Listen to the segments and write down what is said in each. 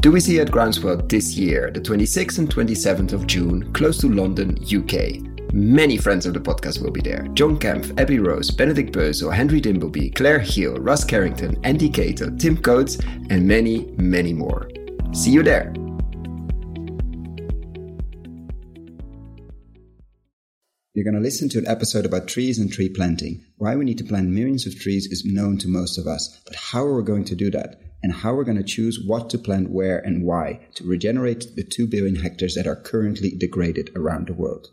Do we see at Groundswell this year, the 26th and 27th of June, close to London, UK? Many friends of the podcast will be there. John Kempf, Abby Rose, Benedict Bösel, Henry Dimbleby, Claire Hill, Russ Carrington, Andy Cato, Tim Coates, and many, many more. See you there! You're going to listen to an episode about trees and tree planting. Why we need to plant millions of trees is known to most of us, but how are we going to do that? And how we're going to choose what to plant where and why to regenerate the 2 billion hectares that are currently degraded around the world.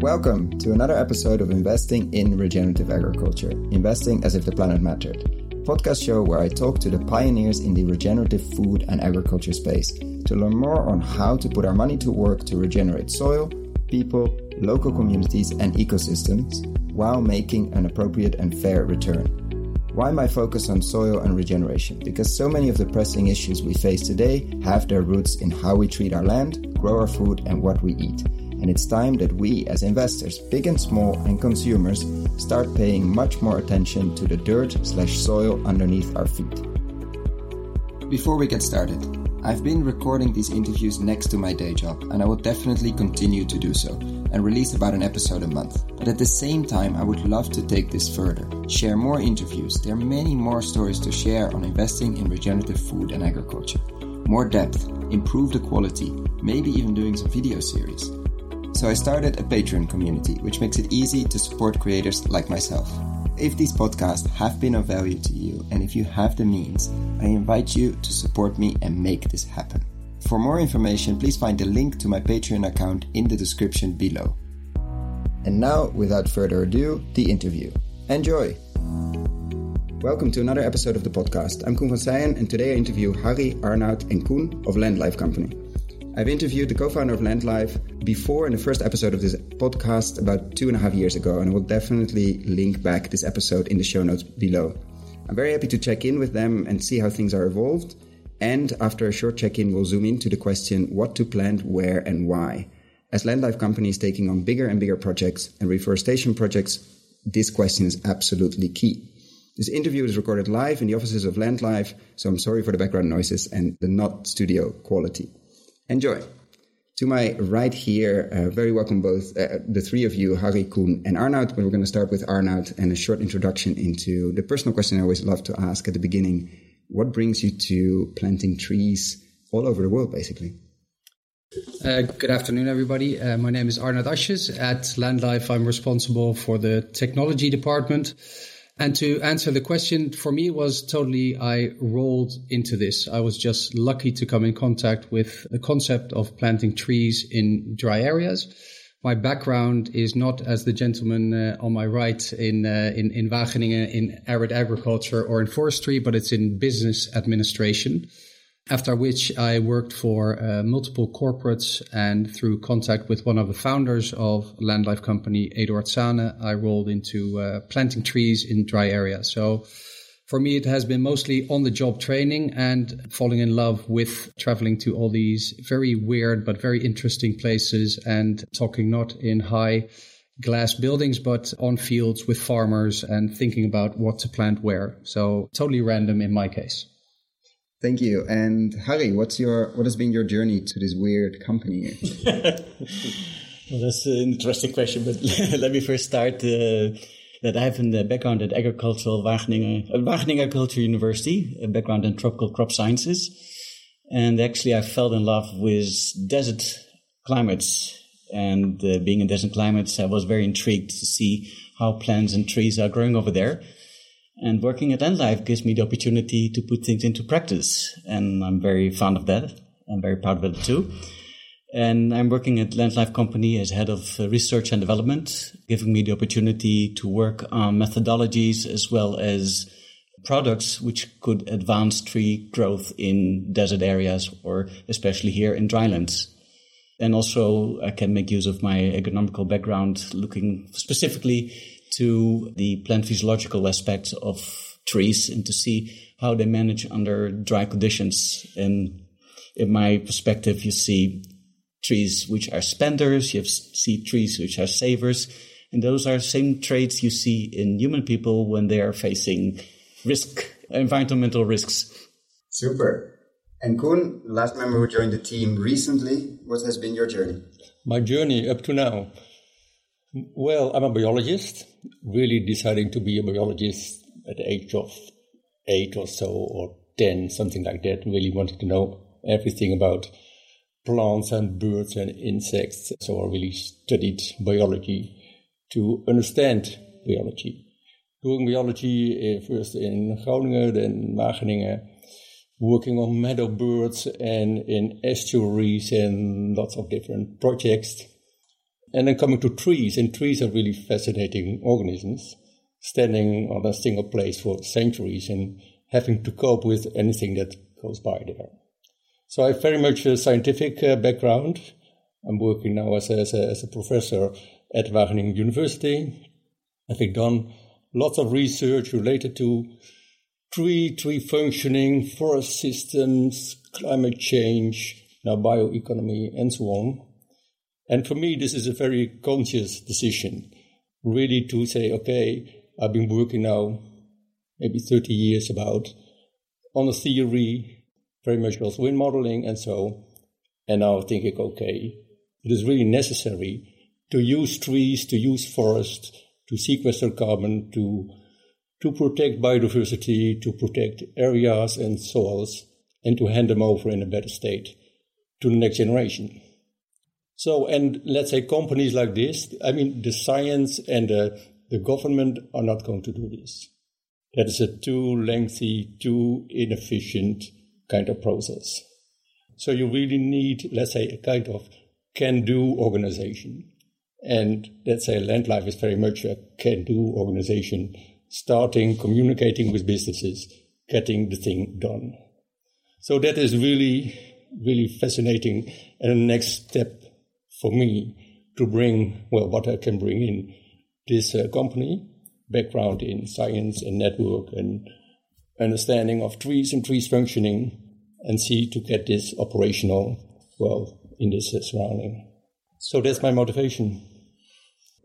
Welcome to another episode of Investing in Regenerative Agriculture, investing as if the planet mattered. Podcast show where I talk to the pioneers in the regenerative food and agriculture space to learn more on how to put our money to work to regenerate soil, people, local communities, and ecosystems while making an appropriate and fair return. Why my focus on soil and regeneration? Because so many of the pressing issues we face today have their roots in how we treat our land, grow our food, and what we eat. And it's time that we, as investors, big and small, and consumers, start paying much more attention to the dirt slash soil underneath our feet. Before we get started, I've been recording these interviews next to my day job, and I will definitely continue to do so and release about an episode a month. But at the same time, I would love to take this further, share more interviews. There are many more stories to share on investing in regenerative food and agriculture. More depth, improve the quality, maybe even doing some video series. So I started a Patreon community, which makes it easy to support creators like myself. If these podcasts have been of value to you and if you have the means, I invite you to support me and make this happen. For more information, please find the link to my Patreon account in the description below. And now, without further ado, the interview. Enjoy! Welcome to another episode of the podcast. I'm Koen van Seijen, and today I interview Harry, Arnoud, and Koen of Landlife Company. I've interviewed the co-founder of Landlife before in the first episode of this podcast about two and a half years ago, and I will definitely link back this episode in the show notes below. I'm very happy to check in with them and see how things are evolved. And after a short check-in, we'll zoom into the question what to plant, where, and why. As Landlife company is taking on bigger and bigger projects and reforestation projects, this question is absolutely key. This interview is recorded live in the offices of Landlife, so I'm sorry for the background noises and the not studio quality. Enjoy. To my right here, uh, very welcome both uh, the three of you, Harry, Koen, and Arnoud. But we're going to start with Arnoud and a short introduction into the personal question I always love to ask at the beginning. What brings you to planting trees all over the world, basically? Uh, good afternoon, everybody. Uh, my name is Arnoud Asjes. At Landlife, I'm responsible for the technology department. And to answer the question, for me, it was totally, I rolled into this. I was just lucky to come in contact with the concept of planting trees in dry areas. My background is not as the gentleman uh, on my right in, uh, in, in Wageningen in arid agriculture or in forestry, but it's in business administration. After which I worked for uh, multiple corporates and through contact with one of the founders of Landlife company, Eduard Zanen, I rolled into uh, planting trees in dry areas. So for me, it has been mostly on the job training and falling in love with traveling to all these very weird but very interesting places and talking not in high glass buildings, but on fields with farmers and thinking about what to plant where. So totally random in my case. Thank you. And Harry, what's your what has been your journey to this weird company? well, that's an interesting question, but let me first start. Uh, that I have a background at agricultural Wageningen, uh, Wageningen Agriculture University, a background in tropical crop sciences, and actually I fell in love with desert climates. And uh, being in desert climates, I was very intrigued to see how plants and trees are growing over there. And working at Landlife gives me the opportunity to put things into practice. And I'm very fond of that. I'm very proud of it too. And I'm working at Landlife Company as head of uh, research and development, giving me the opportunity to work on methodologies as well as products which could advance tree growth in desert areas or especially here in drylands. And also I can make use of my agronomical background looking specifically to the plant physiological aspects of trees and to see how they manage under dry conditions. And in my perspective, you see trees which are spenders, you have see trees which are savers, and those are same traits you see in human people when they are facing risk, environmental risks. Super. And Koen, last member who joined the team recently, what has been your journey? My journey up to now. Well, I'm a biologist, really deciding to be a biologist at the age of eight or so, or 10, something like that. Really wanted to know everything about plants and birds and insects. So I really studied biology to understand biology. Doing biology eh, first in Groningen, then Wageningen, working on meadow birds and in estuaries and lots of different projects. And then coming to trees, and trees are really fascinating organisms, standing on a single place for centuries and having to cope with anything that goes by there. So I have very much a scientific uh, background. I'm working now as a, as a, as a professor at Wageningen University. I've done lots of research related to tree, tree functioning, forest systems, climate change, now bioeconomy, and so on. And for me, this is a very conscious decision, really to say, okay, I've been working now maybe 30 years about on a theory, very much also wind modeling and so. And now thinking, okay, it is really necessary to use trees, to use forests, to sequester carbon, to to protect biodiversity, to protect areas and soils, and to hand them over in a better state to the next generation. So, and let's say companies like this, I mean, the science and the, the government are not going to do this. That is a too lengthy, too inefficient kind of process. So you really need, let's say, a kind of can-do organization. And let's say Landlife is very much a can-do organization, starting communicating with businesses, getting the thing done. So that is really, really fascinating and the next step for me to bring, well, what I can bring in this uh, company, background in science and network and understanding of trees and trees functioning and see to get this operational well in this surrounding. So that's my motivation.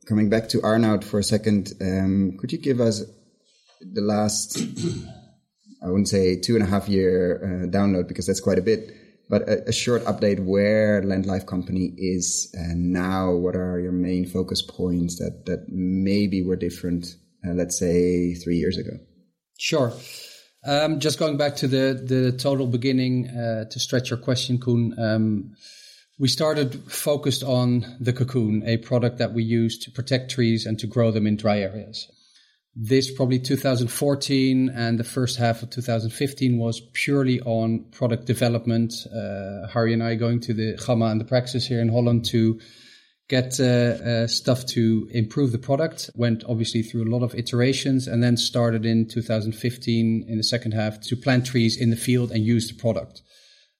Coming back to Arnoud for a second, um, could you give us the last, I wouldn't say two and a half year uh, download because that's quite a bit, but a, a short update where Landlife Company is and now. What are your main focus points that that maybe were different, uh, let's say, three years ago? Sure. Um, just going back to the the total beginning uh, to stretch your question, Koen. Um, we started focused on the cocoon, a product that we use to protect trees and to grow them in dry areas. This probably 2014 and the first half of 2015 was purely on product development. Uh, Harry and I going to the Gamma and the Praxis here in Holland to get uh, uh, stuff to improve the product. Went obviously through a lot of iterations and then started in 2015 in the second half to plant trees in the field and use the product.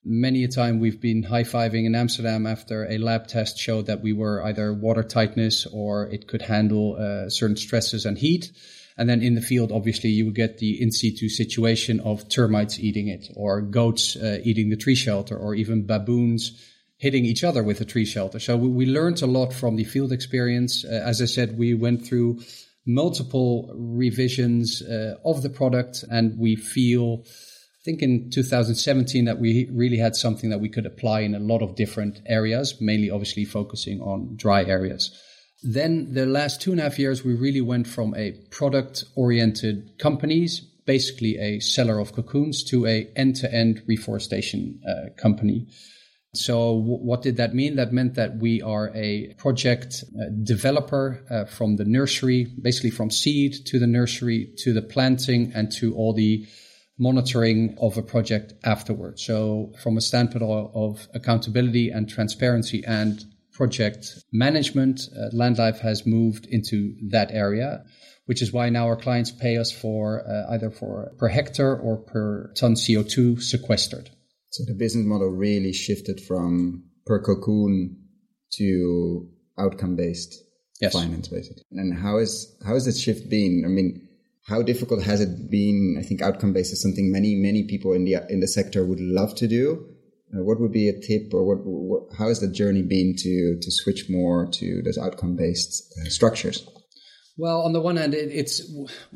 Many a time we've been high fiving in Amsterdam after a lab test showed that we were either water tightness or it could handle uh, certain stresses and heat. And then in the field, obviously, you would get the in situ situation of termites eating it, or goats uh, eating the tree shelter, or even baboons hitting each other with a tree shelter. So we, we learned a lot from the field experience. Uh, as I said, we went through multiple revisions uh, of the product, and we feel, I think in 2017, that we really had something that we could apply in a lot of different areas, mainly obviously focusing on dry areas. Then the last two and a half years, we really went from a product oriented companies, basically a seller of cocoons, to a end to end reforestation uh, company. So what did that mean? That meant that we are a project uh, developer uh, from the nursery, basically from seed to the nursery to the planting and to all the monitoring of a project afterwards. So from a standpoint of, of accountability and transparency and project management, uh, Landlife has moved into that area, which is why now our clients pay us for uh, either for per hectare or per ton CO2 sequestered. So the business model really shifted from per cocoon to outcome based yes. finance, basically. And how is how has this shift been? I mean, how difficult has it been? I think outcome based is something many many people in the in the sector would love to do. Uh, what would be a tip, or what, what, how has the journey been to to switch more to those outcome based uh, structures? Well, on the one hand, it, it's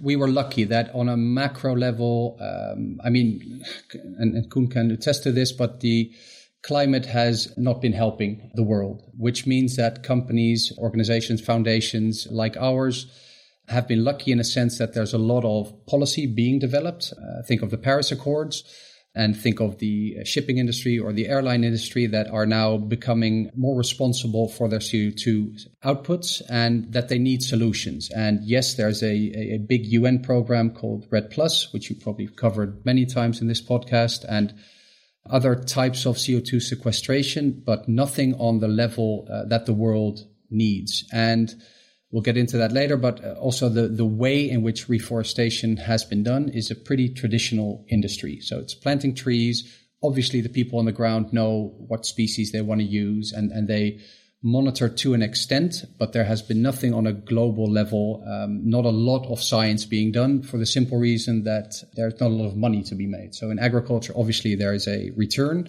we were lucky that on a macro level, um, I mean, and, and Koen can attest to this, but the climate has not been helping the world, which means that companies, organizations, foundations like ours have been lucky in a sense that there's a lot of policy being developed. Uh, think of the Paris Accords and think of the shipping industry or the airline industry that are now becoming more responsible for their CO2 outputs and that they need solutions. And yes, there's a, a big UN program called REDD Plus, which you probably covered many times in this podcast and other types of CO2 sequestration, but nothing on the level uh, that the world needs. And We'll get into that later, but uh, also the, the way in which reforestation has been done is a pretty traditional industry. So it's planting trees. Obviously, the people on the ground know what species they want to use and, and they monitor to an extent, but there has been nothing on a global level, um, not a lot of science being done for the simple reason that there's not a lot of money to be made. So in agriculture, obviously, there is a return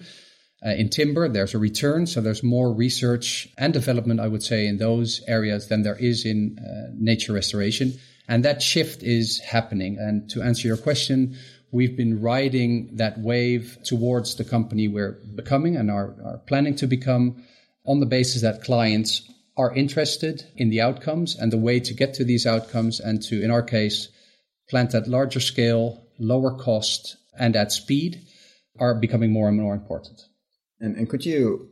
uh, in timber, there's a return. So there's more research and development, I would say, in those areas than there is in uh, nature restoration. And that shift is happening. And to answer your question, we've been riding that wave towards the company we're becoming and are, are planning to become on the basis that clients are interested in the outcomes and the way to get to these outcomes and to, in our case, plant at larger scale, lower cost, and at speed are becoming more and more important. And, and could you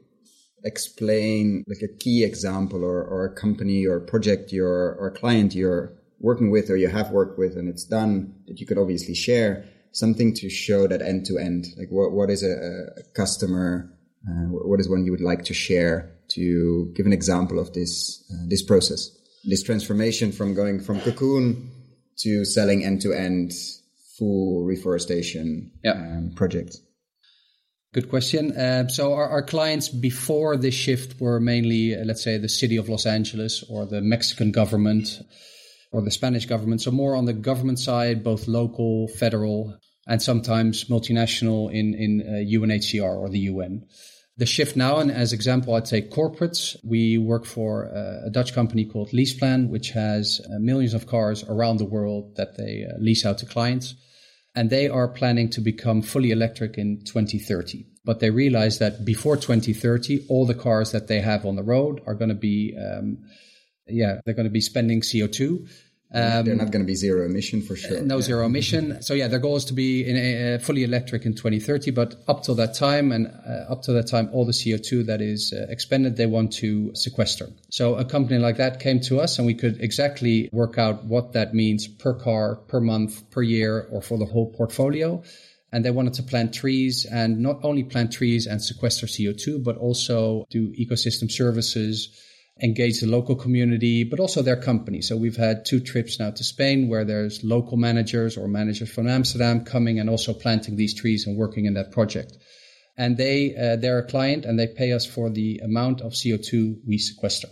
explain like a key example or, or a company or a project you're or a client you're working with or you have worked with and it's done that you could obviously share something to show that end to end? Like what, what is a, a customer uh, what is one you would like to share to give an example of this uh, this process? This transformation from going from cocoon to selling end to end full reforestation yeah. um, projects Good question. Uh, so our, our, clients before this shift were mainly, uh, let's say, the city of Los Angeles or the Mexican government or the Spanish government. So more on the government side, both local, federal, and sometimes multinational in in uh, UNHCR or the UN. The shift now, and as example, I'd say corporates. We work for uh, a Dutch company called LeasePlan, which has uh, millions of cars around the world that they uh, lease out to clients and they are planning to become fully electric in 2030. But they realize that before 2030, all the cars that they have on the road are going to be, um, yeah, they're going to be spending CO2. Um, They're not going to be zero emission for sure. no yeah. zero emission. So yeah, their goal is to be in a, uh, fully electric in 2030. But up till that time, and uh, up to that time, all the CO2 that is uh, expended, they want to sequester. So a company like that came to us, and we could exactly work out what that means per car, per month, per year, or for the whole portfolio. And they wanted to plant trees and not only plant trees and sequester CO2, but also do ecosystem services engage the local community, but also their company. So we've had two trips now to Spain where there's local managers or managers from Amsterdam coming and also planting these trees and working in that project. And they, uh, they're a client and they pay us for the amount of CO2 we sequester.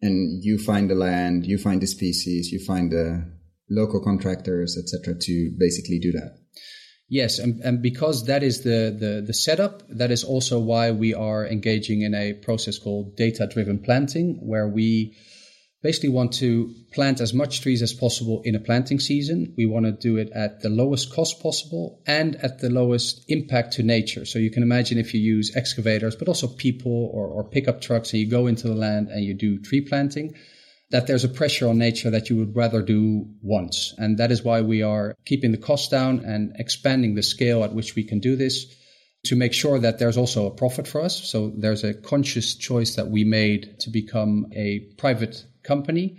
And you find the land, you find the species, you find the local contractors, etc., to basically do that. Yes, and, and because that is the, the, the setup, that is also why we are engaging in a process called data driven planting, where we basically want to plant as much trees as possible in a planting season. We want to do it at the lowest cost possible and at the lowest impact to nature. So you can imagine if you use excavators, but also people or, or pickup trucks and you go into the land and you do tree planting that there's a pressure on nature that you would rather do once. And that is why we are keeping the cost down and expanding the scale at which we can do this to make sure that there's also a profit for us. So there's a conscious choice that we made to become a private company.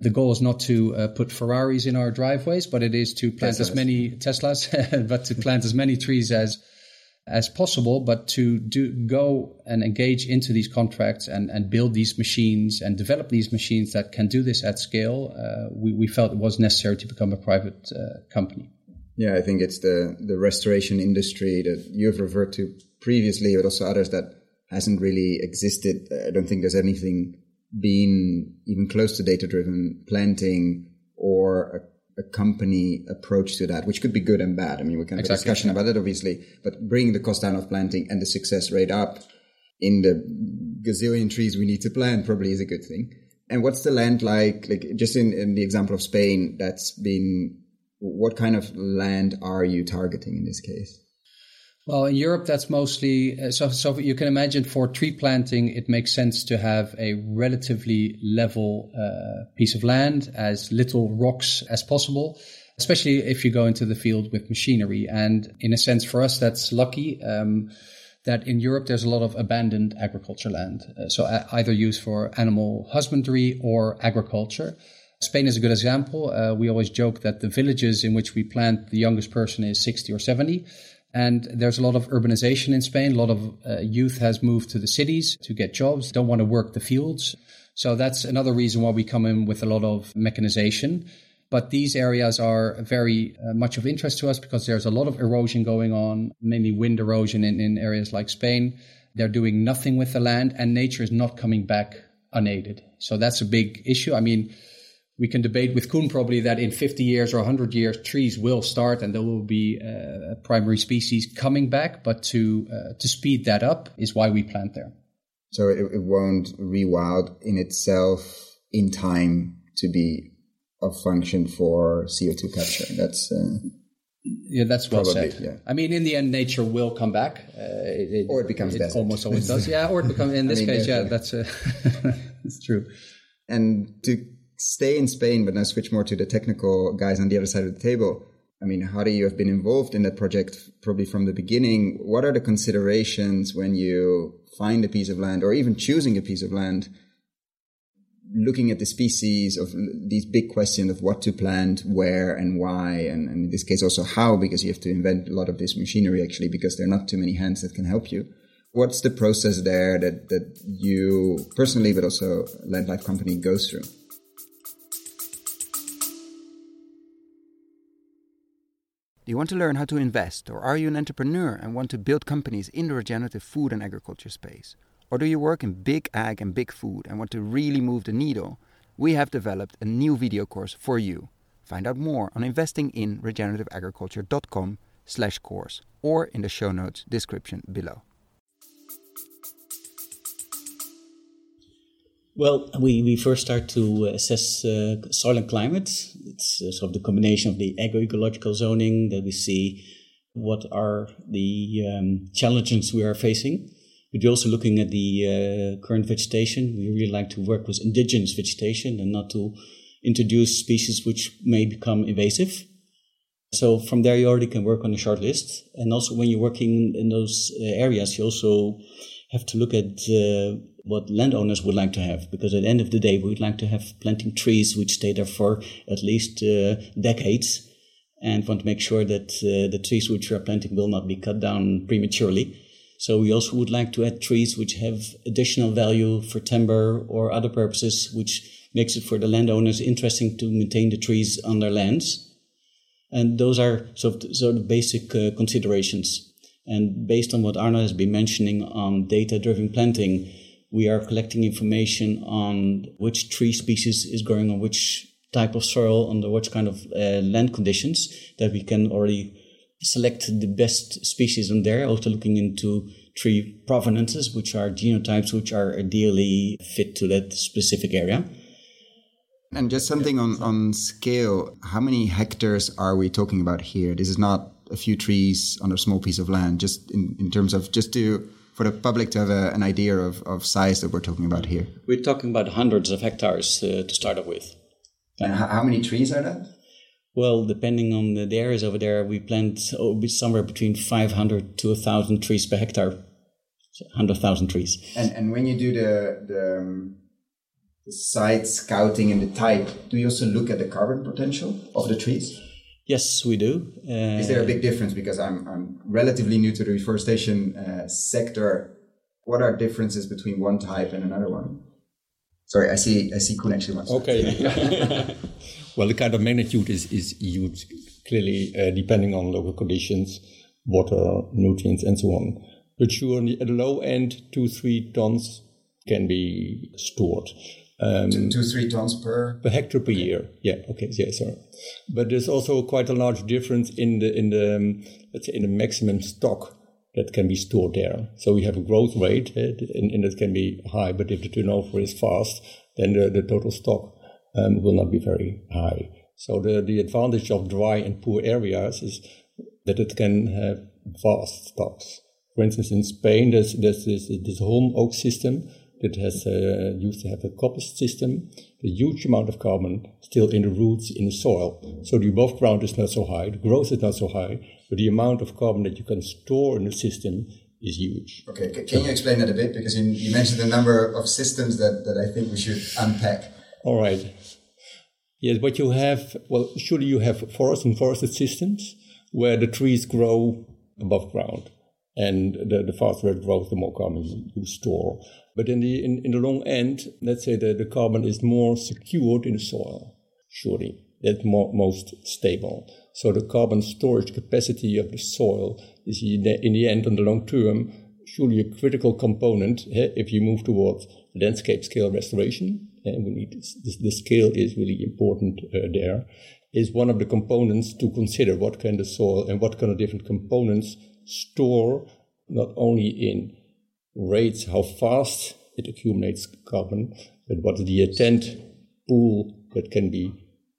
The goal is not to uh, put Ferraris in our driveways, but it is to plant Teslas. as many Teslas, but to plant as many trees as as possible, but to do go and engage into these contracts and, and build these machines and develop these machines that can do this at scale, uh, we, we felt it was necessary to become a private uh, company. Yeah, I think it's the, the restoration industry that you've referred to previously, but also others that hasn't really existed. I don't think there's anything being even close to data driven planting or a company approach to that, which could be good and bad. I mean, we can have exactly. a discussion about it, obviously, but bringing the cost down of planting and the success rate up in the gazillion trees we need to plant probably is a good thing. And what's the land like? Like just in, in the example of Spain, that's been what kind of land are you targeting in this case? Well, in Europe, that's mostly uh, so. So you can imagine for tree planting, it makes sense to have a relatively level uh, piece of land, as little rocks as possible, especially if you go into the field with machinery. And in a sense, for us, that's lucky. Um, that in Europe there's a lot of abandoned agriculture land, uh, so uh, either used for animal husbandry or agriculture. Spain is a good example. Uh, we always joke that the villages in which we plant, the youngest person is 60 or 70. And there's a lot of urbanization in Spain. A lot of uh, youth has moved to the cities to get jobs, don't want to work the fields. So that's another reason why we come in with a lot of mechanization. But these areas are very uh, much of interest to us because there's a lot of erosion going on, mainly wind erosion in, in areas like Spain. They're doing nothing with the land and nature is not coming back unaided. So that's a big issue. I mean, we can debate with Koen probably that in 50 years or 100 years, trees will start and there will be uh, primary species coming back. But to uh, to speed that up is why we plant there. So it, it won't rewild in itself in time to be of function for CO2 capture. That's uh, yeah, that's well probably, said. Yeah. I mean, in the end, nature will come back, uh, it, or it becomes it almost always does. Yeah, or it becomes in this I mean, case, yeah, that's uh, that's true. And to stay in Spain, but now switch more to the technical guys on the other side of the table. I mean, how do you have been involved in that project probably from the beginning? What are the considerations when you find a piece of land or even choosing a piece of land? looking at the species of these big questions of what to plant, where and why, and, and, in this case also how, because you have to invent a lot of this machinery actually, because there are not too many hands that can help you. What's the process there that, that you personally, but also Land Life Company goes through? Do you want to learn how to invest, or are you an entrepreneur and want to build companies in the regenerative food and agriculture space? Or do you work in big ag and big food and want to really move the needle? We have developed a new video course for you. Find out more on investinginregenerativeagriculture.com slash course or in the show notes description below. Well, we, we first start to assess uh, soil and climate. It's uh, sort of the combination of the agroecological zoning that we see what are the um, challenges we are facing but we're also looking at the uh, current vegetation. We really like to work with indigenous vegetation and not to introduce species which may become invasive. So from there, you already can work on a short list. And also when you're working in those uh, areas, you also have to look at uh, what landowners would like to have. Because at the end of the day, we would like to have planting trees which stay there for at least uh, decades and want to make sure that uh, the trees which we are planting will not be cut down prematurely. So we also would like to add trees which have additional value for timber or other purposes, which makes it for the landowners interesting to maintain the trees on their lands. And those are sort of, sort of basic uh, considerations. And based on what Arnoud has been mentioning on data-driven planting, we are collecting information on which tree species is growing on which type of soil, under which kind of uh, land conditions, that we can already select the best species on there, also looking into tree provenances, which are genotypes which are ideally fit to that specific area. And just something on, on scale, how many hectares are we talking about here? This is not a few trees on a small piece of land, just in, in terms of just to for the public to have a, an idea of, of size that we're talking about here. We're talking about hundreds of hectares uh, to start off with. And how many trees are that? Well, depending on the, the areas over there, we plant oh, somewhere between 500 to 1,000 trees per hectare. 100,000 trees. And, and when you do the, the, um, the site scouting and the type, do you also look at the carbon potential of the trees? Yes, we do. Uh, Is there a big difference? Because I'm, I'm relatively new to the reforestation uh, sector. What are differences between one type and another one? Sorry, I see. I see Koen actually wants. Okay. well, the kind of magnitude is is huge. Clearly, uh, depending on local conditions, water, nutrients, and so on. But sure, at the low end, two three tons can be stored. Um, two, two, three tons per per hectare per year. Yeah. Okay. Yeah. Sorry. But there's also quite a large difference in the in the um, let's say in the maximum stock that can be stored there. So we have a growth rate, uh, and, and that can be high, but if the turnover is fast, then the, the total stock um, will not be very high. So the, the advantage of dry and poor areas is that it can have vast stocks. For instance, in Spain, there's, there's this, this holm oak system that has uh, used to have a coppice system, a huge amount of carbon still in the roots in the soil. So the above ground is not so high, the growth is not so high, but the amount of carbon that you can store in the system is huge. Okay, C- can you explain that a bit? Because you, you mentioned a number of systems that, that I think we should unpack. All right. Yes, but you have, well, surely you have forest and forested systems where the trees grow above ground and the, the faster it grows, the more carbon you, you store. But in the in, in the long end, let's say that the carbon is more secured in the soil. Surely that's most stable. So the carbon storage capacity of the soil is in the, in the end, on the long term, surely a critical component eh, if you move towards landscape scale restoration. And we need this, the scale is really important uh, there. Is one of the components to consider what can the soil and what kind of different components store not only in rates how fast it accumulates carbon, but what the intent pool that can be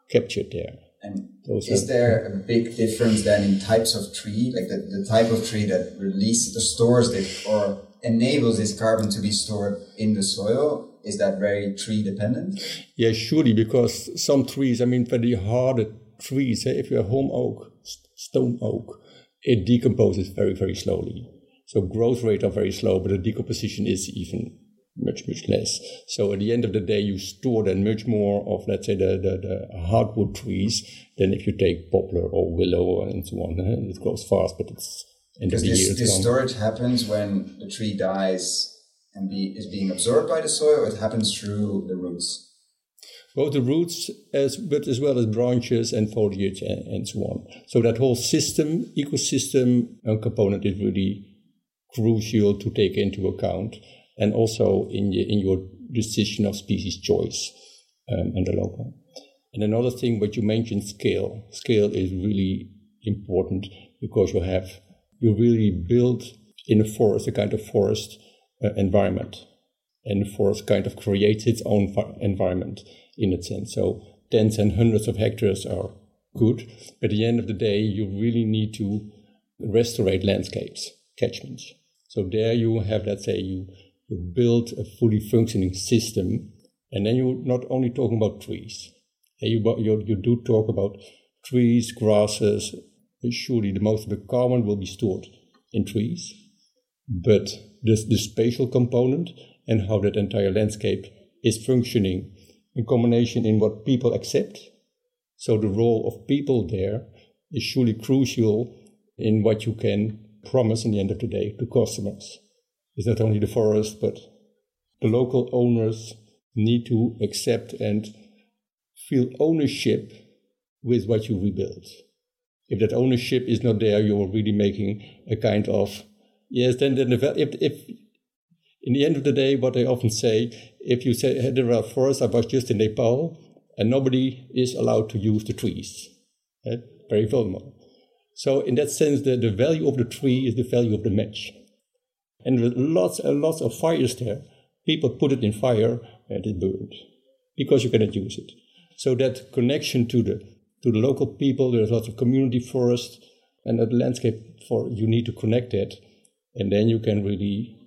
captured there. And Those is there a big difference then in types of tree, like the, the type of tree that releases, the stores it or enables this carbon to be stored in the soil? Is that very tree dependent? Yeah, surely, because some trees, I mean, very harder trees, eh, if you're holm oak, stone oak, it decomposes very, very slowly. So growth rate are very slow, but the decomposition is even much, much less. So at the end of the day, you store then much more of, let's say, the, the, the hardwood trees than if you take poplar or willow and so on. Eh? It grows fast, but it's end of the this, year. This storage happens when the tree dies and be, is being absorbed by the soil, it happens through the roots both the roots as but as well as branches and foliage and, and so on. So that whole system, ecosystem and component is really crucial to take into account, and also in your, in your decision of species choice um, and the local. And another thing, what you mentioned, scale. Scale is really important because you have you really build in a forest a kind of forest uh, environment, and the forest kind of creates its own environment in a sense. So tens and hundreds of hectares are good, but at the end of the day, you really need to restore landscapes, catchments. So there you have, let's say, you, you build a fully functioning system, and then you're not only talking about trees. You, you, you do talk about trees, grasses. Surely the most of the carbon will be stored in trees, but the, the spatial component and how that entire landscape is functioning in combination in what people accept. So the role of people there is surely crucial in what you can promise in the end of the day to customers. It's not only the forest, but the local owners need to accept and feel ownership with what you rebuild. If that ownership is not there, you're really making a kind of yes. Then, then the, if, if in the end of the day, what I often say, if you say there are forests, I was just in Nepal, and nobody is allowed to use the trees. Right? Very vulnerable. So in that sense, the, the value of the tree is the value of the match. And with lots and lots of fires there, people put it in fire and it burned because you cannot use it. So that connection to the to the local people, there's lots of community forest and that landscape for you need to connect it, and then you can really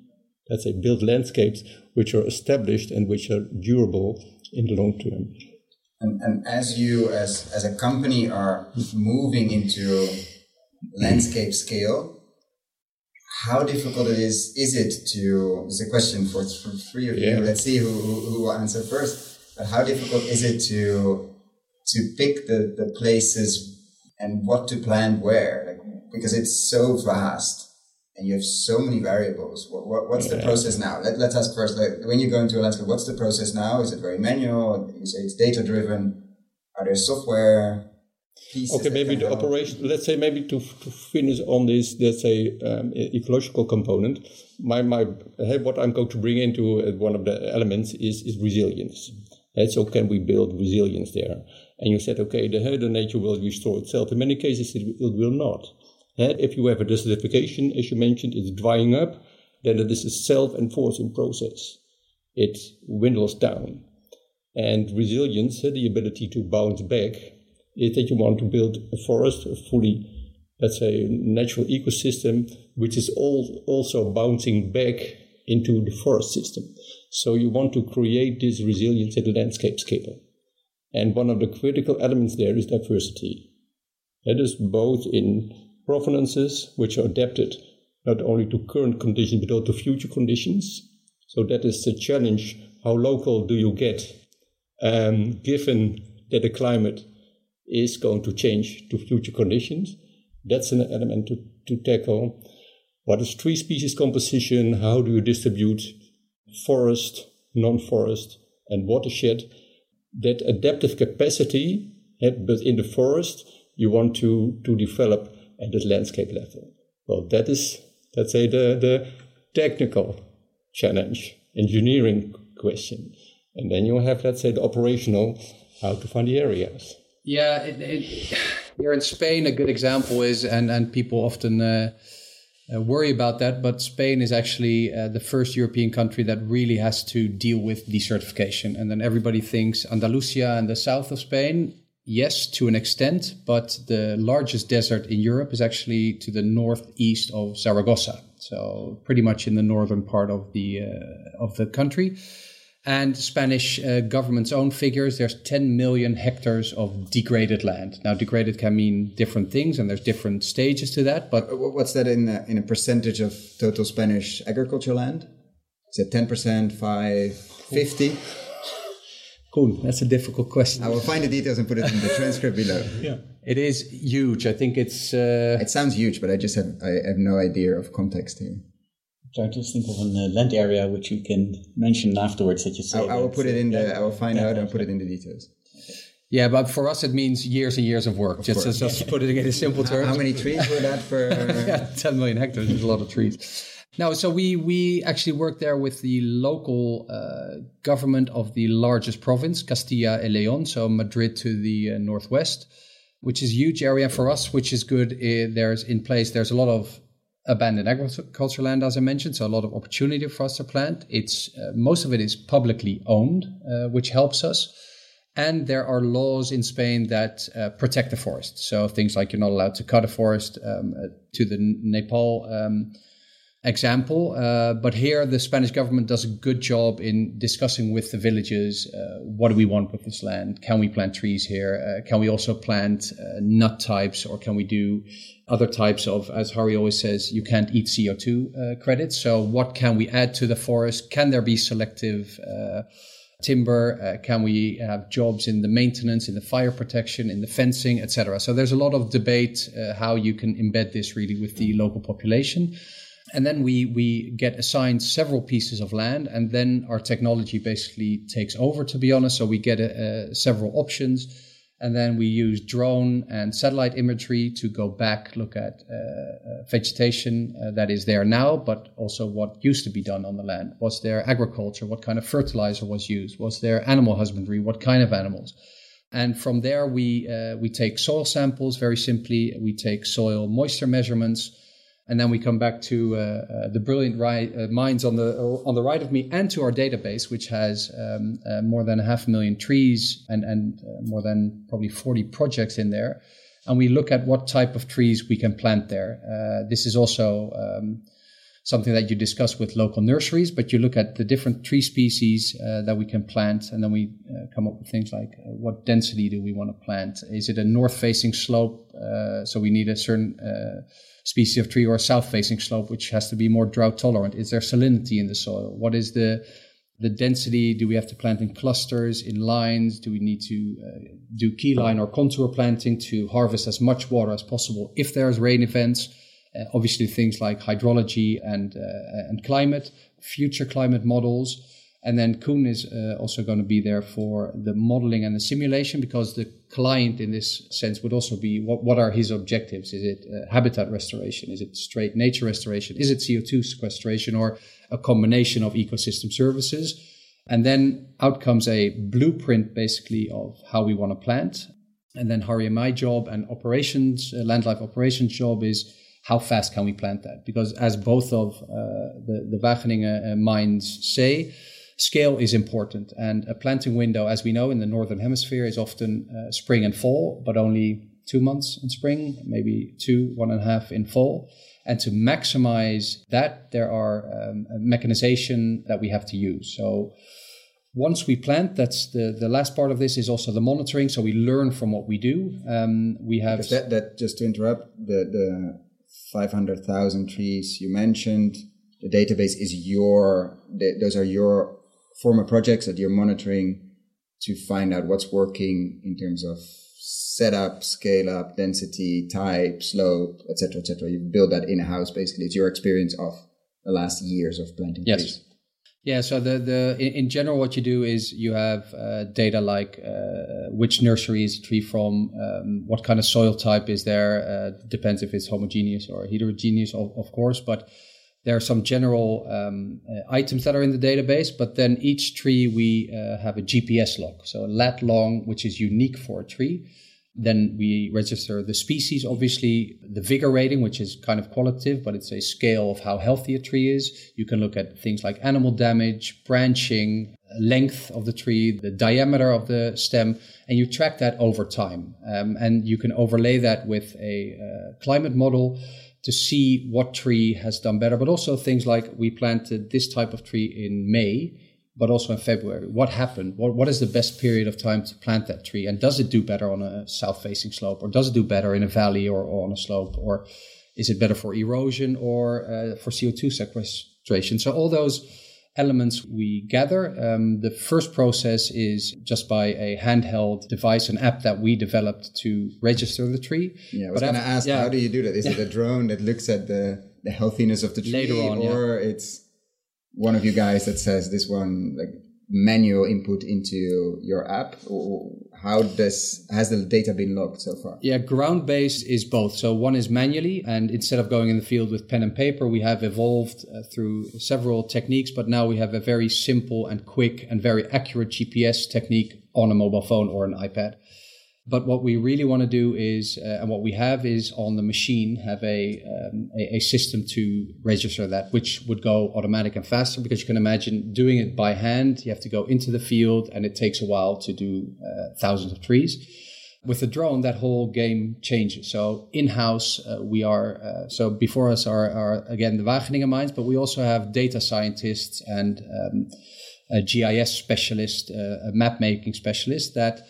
let's say, build landscapes which are established and which are durable in the long term. And, and as you, as, as a company, are moving into Mm-hmm. landscape scale, how difficult it is is it to? It's a question for, for three of yeah. you. Let's see who, who, who will answer first. But how difficult is it to to pick the, the places and what to plant where? Like, because it's so vast and you have so many variables. What, what, what's yeah. the process now? Let, let's ask first, like, when you go into a landscape, what's the process now? Is it very manual? You say it's data driven. Are there software Okay, maybe the operation, let's say maybe to, to finish on this, let's say um, ecological component, my, my, what I'm going to bring into uh, one of the elements is, is resilience. And so can we build resilience there? And you said, okay, the, the nature will restore itself. In many cases, it, it will not. If you have a desertification, as you mentioned, it's drying up, then it is a self-enforcing process. It dwindles down. And resilience, the ability to bounce back, is that you want to build a forest, a fully, let's say, natural ecosystem, which is all also bouncing back into the forest system. So you want to create this resilience at the landscape scale. And one of the critical elements there is diversity. That is both in provenances, which are adapted not only to current conditions, but also to future conditions. So that is the challenge. How local do you get, um, given that the climate is going to change to future conditions? That's an element to, to tackle. What is tree species composition? How do you distribute forest, non-forest, and watershed? That adaptive capacity, but in the forest, you want to, to develop at the landscape level. Well, that is, let's say, the, the technical challenge, engineering question. And then you have, let's say, the operational, how to find the areas. Yeah, it, it, here in Spain, a good example is, and, and people often uh, uh, worry about that, but Spain is actually uh, the first European country that really has to deal with desertification. And then everybody thinks Andalusia and the south of Spain yes, to an extent, but the largest desert in Europe is actually to the northeast of Zaragoza, so pretty much in the northern part of the uh, of the country. And Spanish uh, government's own figures, there's 10 million hectares of degraded land. Now, degraded can mean different things, and there's different stages to that. But what's that in a, in a percentage of total Spanish agriculture land? Is it 10%, 5, 50? Cool. That's a difficult question. I will find the details and put it in the transcript below. Yeah. It is huge. I think it's. Uh, it sounds huge, but I just have I have no idea of context here. I'm trying to think of a uh, land area which you can mention afterwards that you say. I, I will put it in the. I will find yeah, out and put it in the details. Yeah, but for us it means years and years of work. Of just, just to put it in a simple terms. How many trees were that for? yeah, 10 million hectares is a lot of trees. No, so we we actually work there with the local uh, government of the largest province, Castilla y León, so Madrid to the uh, northwest, which is a huge area for us, which is good. Uh, there's in place. There's a lot of abandoned agriculture land, as I mentioned, so a lot of opportunity for us to plant. It's uh, most of it is publicly owned, uh, which helps us. And there are laws in Spain that uh, protect the forest. So things like you're not allowed to cut a forest um, to the Nepal. Um, example. Uh, but here, the Spanish government does a good job in discussing with the villagers uh, what do we want with this land? Can we plant trees here? Uh, can we also plant uh, nut types, or can we do other types of, as Harry always says, you can't eat CO2 uh, credits. So, what can we add to the forest? Can there be selective? Uh, timber? can we have jobs in the maintenance, in the fire protection, in the fencing, etc.? So there's a lot of debate how you can embed this really with the local population and then we we get assigned several pieces of land and then our technology basically takes over to be honest. So we get a, a, several options and then we use drone and satellite imagery to go back look at uh, uh, vegetation uh, that is there now but also what used to be done on the land. Was there agriculture? What kind of fertilizer was used? Was there animal husbandry? What kind of animals? And from there we uh, we take soil samples very simply. We take soil moisture measurements and then we come back to uh, uh, the brilliant uh, minds on the on the right of me, and to our database, which has um, uh, more than a half a million trees and and uh, more than probably forty projects in there. And we look at what type of trees we can plant there. Uh, this is also um, something that you discuss with local nurseries, but you look at the different tree species uh, that we can plant, and then we uh, come up with things like uh, what density do we want to plant? Is it a north-facing slope, so we need a certain species of tree or a south facing slope, which has to be more drought tolerant? Is there salinity in the soil? What is the the density? Do we have to plant in clusters, in lines? Do we need to uh, do keyline or contour planting to harvest as much water as possible if there's rain events? Uh, obviously, things like hydrology and uh, and climate, future climate models. And then Koen is uh, also going to be there for the modeling and the simulation because the client in this sense would also be what, what are his objectives? Is it uh, habitat restoration? Is it straight nature restoration? Is it CO2 sequestration or a combination of ecosystem services? And then out comes a blueprint basically of how we want to plant. And then Harry and my job and operations, uh, land life operations job is how fast can we plant that? Because as both of uh, the, the Wageningen uh, mines say, scale is important. And a planting window, as we know in the Northern Hemisphere, is often uh, spring and fall, but only two months in spring, maybe two, one and a half in fall. And to maximize that, there are um, mechanization that we have to use. So once we plant, that's the, the last part of this is also the monitoring. So we learn from what we do. Um, we have that, that just to interrupt the the five hundred thousand trees you mentioned. The database is your those are your former projects that you're monitoring to find out what's working in terms of setup, scale up, density, type, slope, etc., etc. You build that in house. Basically, it's your experience of the last years of planting yes. trees. Yeah, so the the in, general, what you do is you have uh, data like uh, which nursery is a tree from, um, what kind of soil type is there. Uh, depends if it's homogeneous or heterogeneous, of, of course. But there are some general um, uh, items that are in the database. But then each tree we uh, have a GPS log, so a lat long, which is unique for a tree. Then we register the species, obviously the vigor rating, which is kind of qualitative, but it's a scale of how healthy a tree is. You can look at things like animal damage, branching, length of the tree, the diameter of the stem, and you track that over time. Um, and you can overlay that with a uh, climate model to see what tree has done better, but also things like we planted this type of tree in May but also in February. What happened? What, what is the best period of time to plant that tree? And does it do better on a south facing slope or does it do better in a valley or, or on a slope? Or is it better for erosion or uh, for CO2 sequestration? So all those elements we gather. Um, the first process is just by a handheld device, an app that we developed to register the tree. Yeah, I was going to ask, yeah. how do you do that? Is it a drone that looks at the, the healthiness of the tree? Later on, or yeah. it's one of you guys that says this one like manual input into your app how does has the data been logged so far? Yeah ground based is both. So one is manually and instead of going in the field with pen and paper we have evolved uh, through several techniques but now we have a very simple and quick and very accurate gps technique on a mobile phone or an ipad but what we really want to do is, uh, and what we have is on the machine, have a, um, a, a system to register that, which would go automatic and faster because you can imagine doing it by hand. You have to go into the field, and it takes a while to do uh, thousands of trees. With the drone, that whole game changes. So in house, uh, we are uh, so before us are, are again the Wageningen mines, but we also have data scientists and um, GIS specialist, uh, a map making specialist that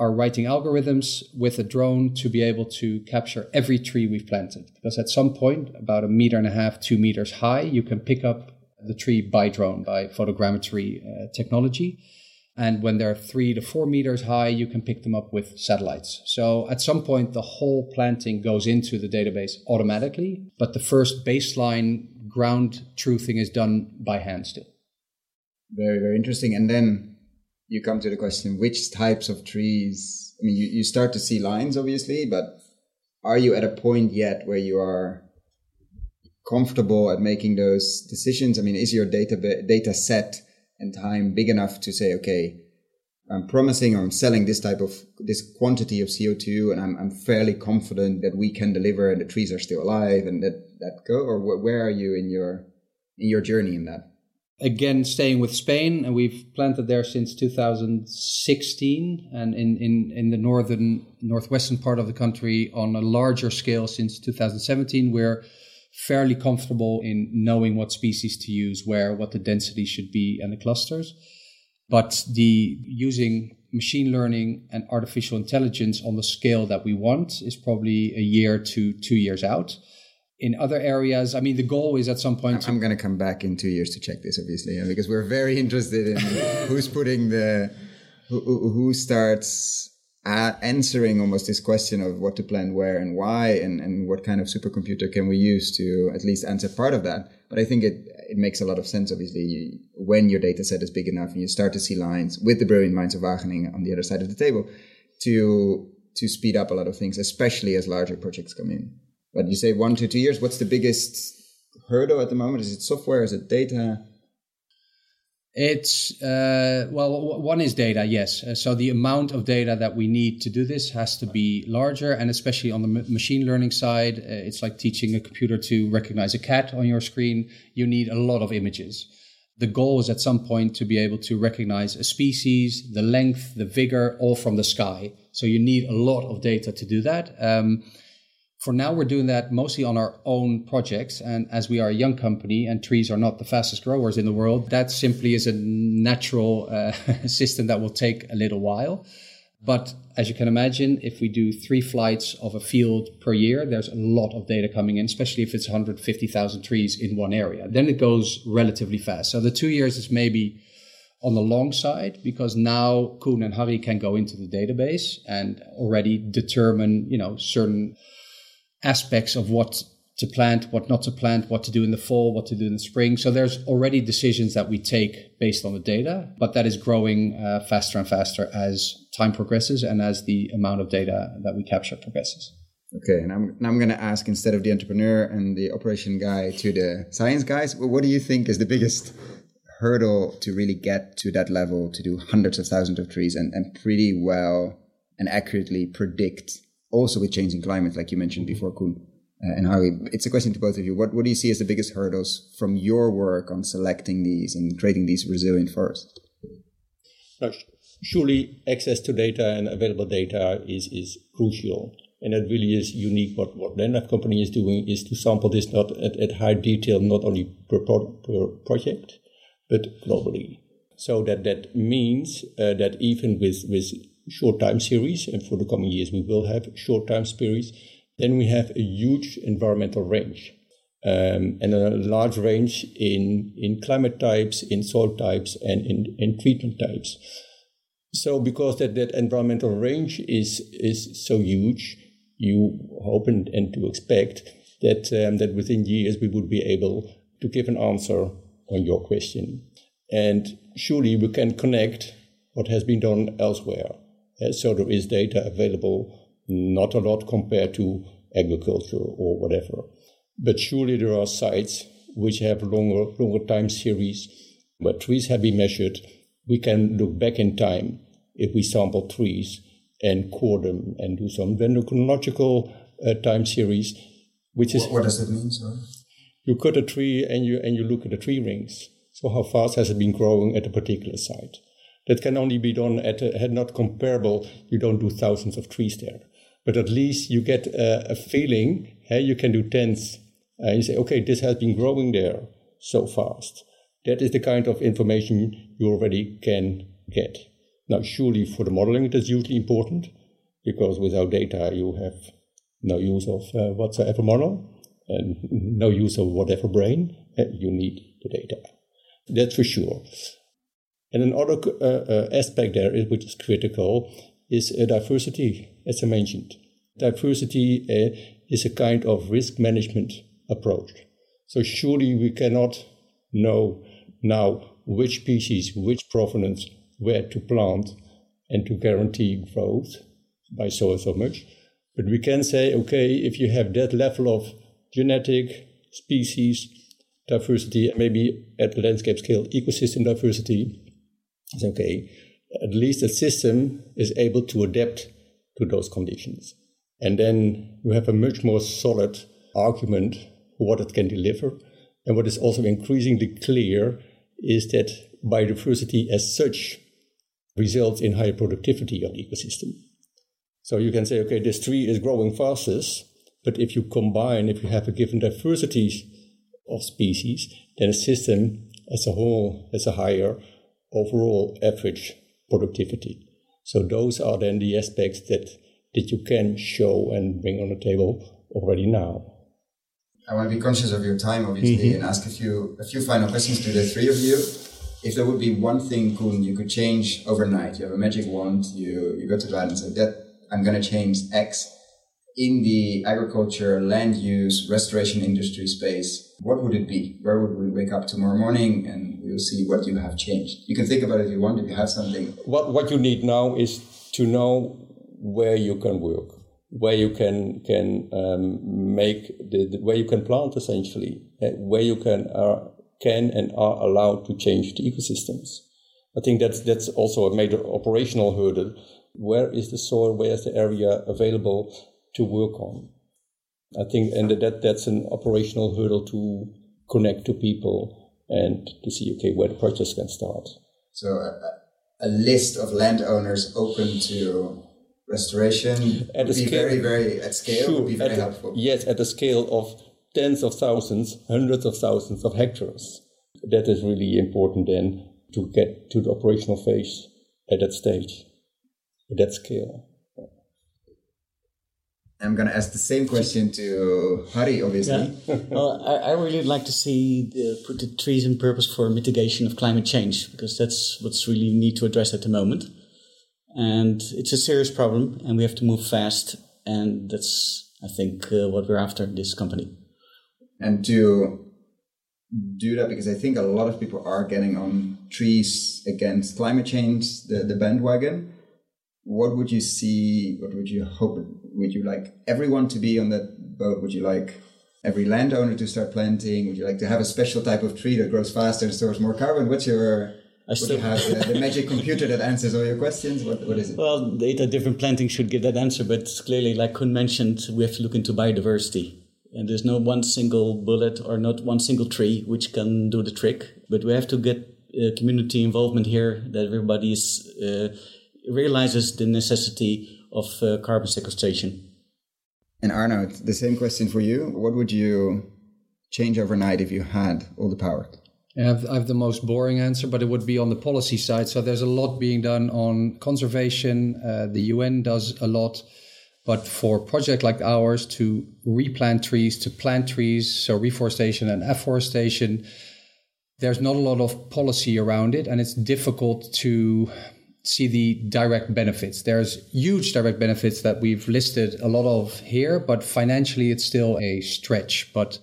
are writing algorithms with a drone to be able to capture every tree we've planted. Because at some point, about a meter and a half, two meters high, you can pick up the tree by drone, by photogrammetry uh, technology. And when they're three to four meters high, you can pick them up with satellites. So at some point, the whole planting goes into the database automatically, but the first baseline ground truthing is done by hand still. Very, very interesting. And then you come to the question which types of trees i mean you, you start to see lines obviously but are you at a point yet where you are comfortable at making those decisions? I mean is your data data set and time big enough to say okay i'm promising or i'm selling this type of this quantity of co2 and i'm, I'm fairly confident that we can deliver and the trees are still alive and that that go? Or where are you in your in your journey in that again staying with Spain, and we've planted there since 2016, and in, in, in the northern northwestern part of the country on a larger scale since 2017. We're fairly comfortable in knowing what species to use, where, what the density should be, and the clusters. But the using machine learning and artificial intelligence on the scale that we want is probably a year to two years out in other areas. I mean, the goal is at some point. I'm, going to come back in two years to check this, obviously, because we're very interested in who's putting the who, who starts uh, answering almost this question of what to plan where and why, and, and what kind of supercomputer can we use to at least answer part of that. But I think it it makes a lot of sense, obviously, when your data set is big enough and you start to see lines with the brilliant minds of Wageningen on the other side of the table to to speed up a lot of things, especially as larger projects come in. But you say one to two years. What's the biggest hurdle at the moment? Is it software? Is it data? It's uh, well, one is data, yes. Uh, so the amount of data that we need to do this has to be larger, and especially on the machine learning side, uh, it's like teaching a computer to recognize a cat on your screen. You need a lot of images. the goal is at some point to be able to recognize a species, the length, the vigor, all from the sky. So you need a lot of data to do that. Um, for now, we're doing that mostly on our own projects. And as we are a young company and trees are not the fastest growers in the world, that simply is a natural uh, system that will take a little while. But as you can imagine, if we do three flights of a field per year, there's a lot of data coming in, especially if it's 150,000 trees in one area. Then it goes relatively fast. So the two years is maybe on the long side because now Koen and Harry can go into the database and already determine, you know, certain aspects of what to plant, what not to plant, what to do in the fall, what to do in the spring. So there's already decisions that we take based on the data, but that is growing uh, faster and faster as time progresses and as the amount of data that we capture progresses. Okay, and I'm now I'm going to ask instead of the entrepreneur and the operation guy to the science guys, what do you think is the biggest hurdle to really get to that level to do hundreds of thousands of trees and, and pretty well and accurately predict also with changing climate, like you mentioned before, Koen? Uh, and Harry, it's a question to both of you. What, what do you see as the biggest hurdles from your work on selecting these and creating these resilient forests? surely access to data and available data is, is crucial. And that really is unique. What, what Landlife Company is doing is to sample this not at, at high detail, not only per, per project, but globally. So that, that means uh, that even with, with short time series, and for the coming years we will have short time series, then we have a huge environmental range. Um, and a large range in, in climate types, in soil types, and in, in treatment types. So, because that, that environmental range is is so huge, you hope and, and to expect that um, that within years we would be able to give an answer on your question, and surely we can connect what has been done elsewhere. Uh, so there is data available, not a lot compared to agriculture or whatever. But surely there are sites which have longer, longer time series where trees have been measured. We can look back in time if we sample trees and core them and do some dendrochronological uh, time series, which is what, what does that mean? Sorry? You cut a tree and you and you look at the tree rings. So how fast has it been growing at a particular site? That can only be done at a, not comparable. You don't do thousands of trees there but at least you get a, a feeling. Hey, you can do tens, and you say, okay, this has been growing there so fast. That is the kind of information you already can get. Now, surely for the modeling, it is hugely important because without data, you have no use of uh, whatsoever model and no use of whatever brain. Uh, you need the data. That's for sure. And another uh, uh, aspect there, which is critical, is diversity, as I mentioned. Diversity uh, is a kind of risk management approach. So surely we cannot know now which species, which provenance, where to plant and to guarantee growth by so and so much. But we can say, okay, if you have that level of genetic species diversity, maybe at landscape scale, ecosystem diversity, it's okay at least the system is able to adapt to those conditions. And then you have a much more solid argument for what it can deliver. And what is also increasingly clear is that biodiversity as such results in higher productivity of the ecosystem. So you can say, okay, this tree is growing fastest, but if you combine, if you have a given diversity of species, then a system as a whole has a higher overall average productivity. So those are then the aspects that, that you can show and bring on the table already now. I want to be conscious of your time, obviously, mm-hmm. and ask a few a few final questions to the three of you. If there would be one thing, Koen, you could change overnight, you have a magic wand, you, you go to bed and say, that I'm going to change X in the agriculture, land use, restoration industry space, what would it be? Where would we wake up tomorrow morning and we'll see what you have changed? You can think about it if you want, if you have something. What, what you need now is to know where you can work, where you can, can um, make, the, the, where you can plant essentially, uh, where you can, uh, can and are allowed to change the ecosystems. I think that's, that's also a major operational hurdle. Where is the soil? Where is the area available? To work on. I think, and that that's an operational hurdle to connect to people and to see, okay, where the projects can start. So a, a list of landowners open to restoration at would be scale, very, very at scale sure, would be very helpful. yes, at the scale of tens of thousands, hundreds of thousands of hectares. That is really important then to get to the operational phase at that stage, at that scale. I'm going to ask the same question to Hari, obviously. Yeah. well, I, I, really like to see the, put the trees in purpose for mitigation of climate change because that's what's really need to address at the moment. And it's a serious problem, and we have to move fast. And that's, I think, uh, what we're after in this company. And to do that, because I think a lot of people are getting on trees against climate change, the, the bandwagon what would you see? What would you hope? Would you like everyone to be on that boat? Would you like every landowner to start planting? Would you like to have a special type of tree that grows faster and stores more carbon? What's your I still have the, the, magic computer that answers all your questions. What, what is it? Well, data different planting should give that answer, but clearly, like Koen mentioned, we have to look into biodiversity. And there's no one single bullet or not one single tree which can do the trick. But we have to get uh, community involvement here, that everybody is uh, realizes the necessity of uh, carbon sequestration. And Arnoud, the same question for you. What would you change overnight if you had all the power? I have, I have the most boring answer, but it would be on the policy side. So there's a lot being done on conservation. Uh, the UN does a lot. But for a project like ours to replant trees, to plant trees, so reforestation and afforestation, there's not a lot of policy around it. And it's difficult to see the direct benefits. There's huge direct benefits that we've listed a lot of here, but financially it's still a stretch. But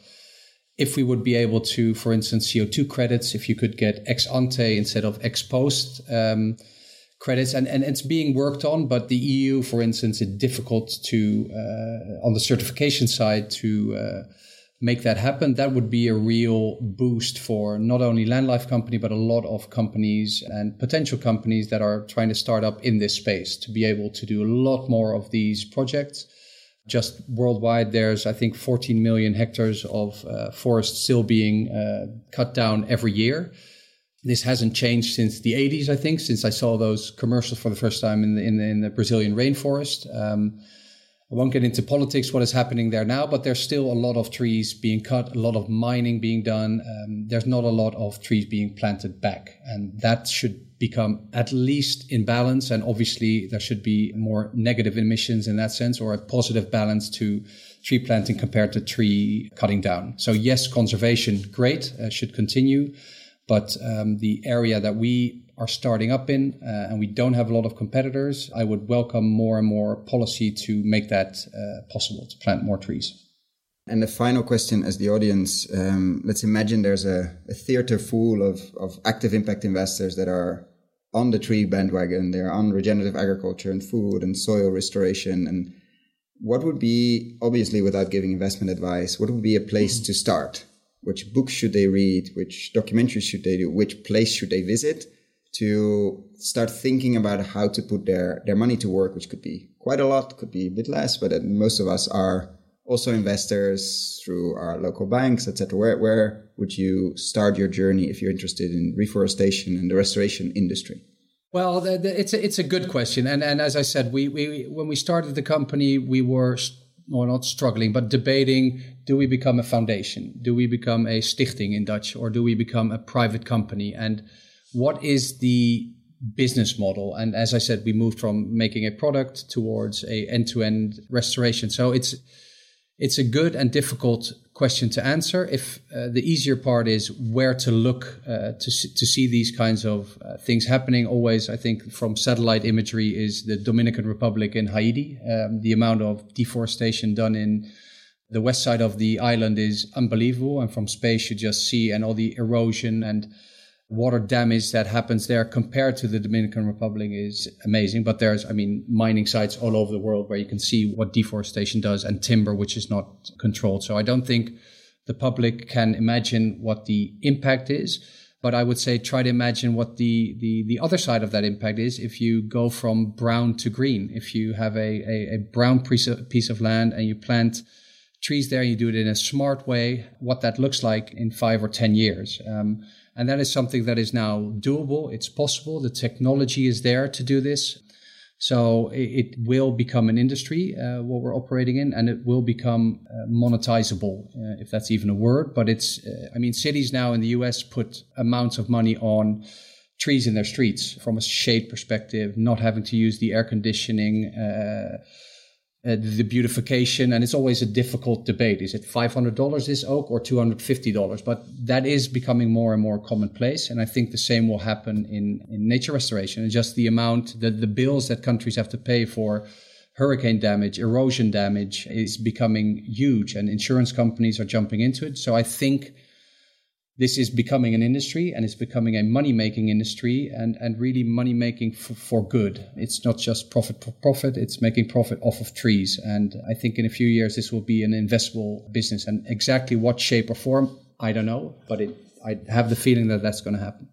if we would be able to, for instance, CO2 credits, if you could get ex ante instead of ex post um, credits, and, and it's being worked on, but the EU, for instance, it's difficult to, uh, on the certification side, to uh, make that happen, that would be a real boost for not only Landlife Company, but a lot of companies and potential companies that are trying to start up in this space to be able to do a lot more of these projects. Just worldwide, there's, I think, 14 million hectares of uh, forest still being uh, cut down every year. This hasn't changed since the 80s, I think, since I saw those commercials for the first time in the, in the, in the Brazilian rainforest. Um, I won't get into politics, what is happening there now, but there's still a lot of trees being cut, a lot of mining being done. Um, there's not a lot of trees being planted back. And that should become at least in balance. And obviously, there should be more negative emissions in that sense or a positive balance to tree planting compared to tree cutting down. So, yes, conservation, great, uh, should continue. But um, the area that we are starting up in uh, and we don't have a lot of competitors, I would welcome more and more policy to make that uh, possible to plant more trees. And the final question as the audience, um, let's imagine there's a, a theater full of, of active impact investors that are on the tree bandwagon. They're on regenerative agriculture and food and soil restoration. And what would be, obviously, without giving investment advice, what would be a place mm-hmm. to start? Which books should they read? Which documentaries should they do? Which place should they visit? To start thinking about how to put their, their money to work, which could be quite a lot, could be a bit less, but most of us are also investors through our local banks, etc. Where, where would you start your journey if you're interested in reforestation and the restoration industry? Well, the, the, it's a, it's a good question, and and as I said, we we when we started the company, we were well, not struggling, but debating: do we become a foundation? Do we become a stichting in Dutch, or do we become a private company? And what is the business model? And as i said we moved from making a product towards a end-to-end restoration. So it's it's a good and difficult question to answer. If uh, the easier part is where to look uh, to, to see these kinds of uh, things happening. Always i think from satellite imagery is the dominican republic in haiti. Um, the amount of deforestation done in the west side of the island is unbelievable. And from space you just see and all the erosion and water damage that happens there compared to the Dominican Republic is amazing. But there's, I mean, mining sites all over the world where you can see what deforestation does and timber, which is not controlled. So I don't think the public can imagine what the impact is. But I would say try to imagine what the, the, the other side of that impact is if you go from brown to green. If you have a, a, a brown piece of, piece of land and you plant trees there, you do it in a smart way, what that looks like in five or 10 years. Um, and that is something that is now doable. It's possible. The technology is there to do this. So it, will become an industry, uh, what we're operating in, and it will become uh, monetizable, uh, if that's even a word. But it's, uh, I mean, cities now in the US put amounts of money on trees in their streets from a shade perspective, not having to use the air conditioning, uh, the beautification, and it's always a difficult debate. Is it $500 this oak or $250? But that is becoming more and more commonplace. And I think the same will happen in, in nature restoration and just the amount, that the bills that countries have to pay for hurricane damage, erosion damage is becoming huge and insurance companies are jumping into it. So I think this is becoming an industry and it's becoming a money making industry and, and really money making for, good. It's not just profit for profit, it's making profit off of trees. And I think in a few years, this will be an investable business. And exactly what shape or form, I don't know, but it, I have the feeling that that's going to happen.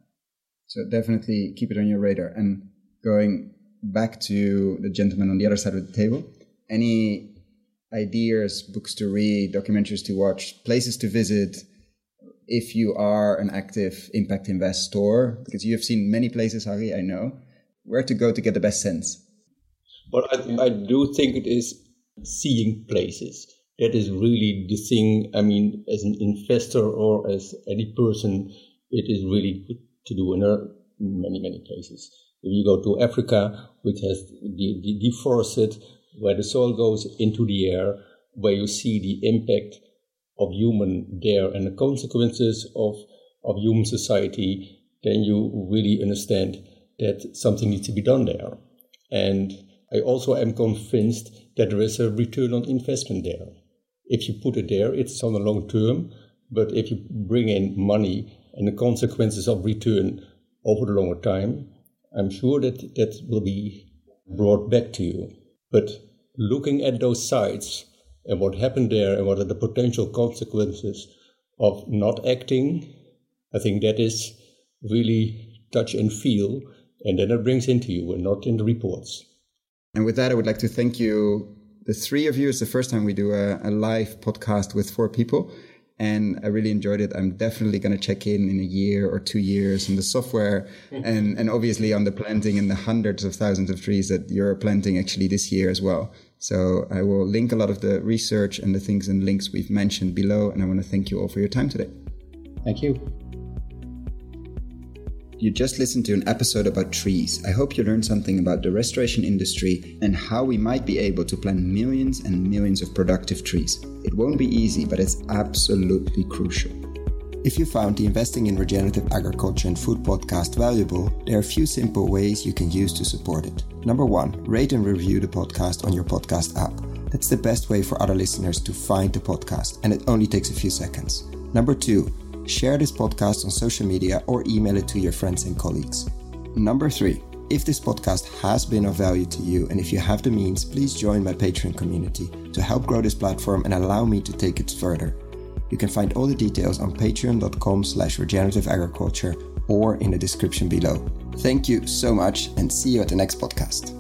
So definitely keep it on your radar. And going back to the gentleman on the other side of the table, any ideas, books to read, documentaries to watch, places to visit? If you are an active impact investor, because you have seen many places, Harry, I know, where to go to get the best sense? But I, I do think it is seeing places. That is really the thing. I mean, as an investor or as any person, it is really good to do in many, many places. If you go to Africa, which has the, the deforested, where the soil goes into the air, where you see the impact of human there and the consequences of, of human society, then you really understand that something needs to be done there. And I also am convinced that there is a return on investment there. If you put it there, it's on the long term, but if you bring in money and the consequences of return over the longer time, I'm sure that that will be brought back to you. But looking at those sites and what happened there and what are the potential consequences of not acting, I think that is really touch and feel, and then it brings into you and not in the reports. And with that, I would like to thank you, the three of you. It's the first time we do a, a live podcast with four people. And I really enjoyed it. I'm definitely going to check in in a year or two years on the software mm-hmm. and, and obviously on the planting and the hundreds of thousands of trees that you're planting actually this year as well. So I will link a lot of the research and the things and links we've mentioned below. And I want to thank you all for your time today. Thank you. You just listened to an episode about trees. I hope you learned something about the restoration industry and how we might be able to plant millions and millions of productive trees. It won't be easy, but it's absolutely crucial. If you found the Investing in Regenerative Agriculture and Food podcast valuable, there are a few simple ways you can use to support it. Number one, rate and review the podcast on your podcast app. That's the best way for other listeners to find the podcast, and it only takes a few seconds. Number two, share this podcast on social media or email it to your friends and colleagues. Number three, if this podcast has been of value to you and if you have the means, please join my Patreon community to help grow this platform and allow me to take it further. You can find all the details on patreon.com slash regenerative agriculture or in the description below. Thank you so much and see you at the next podcast.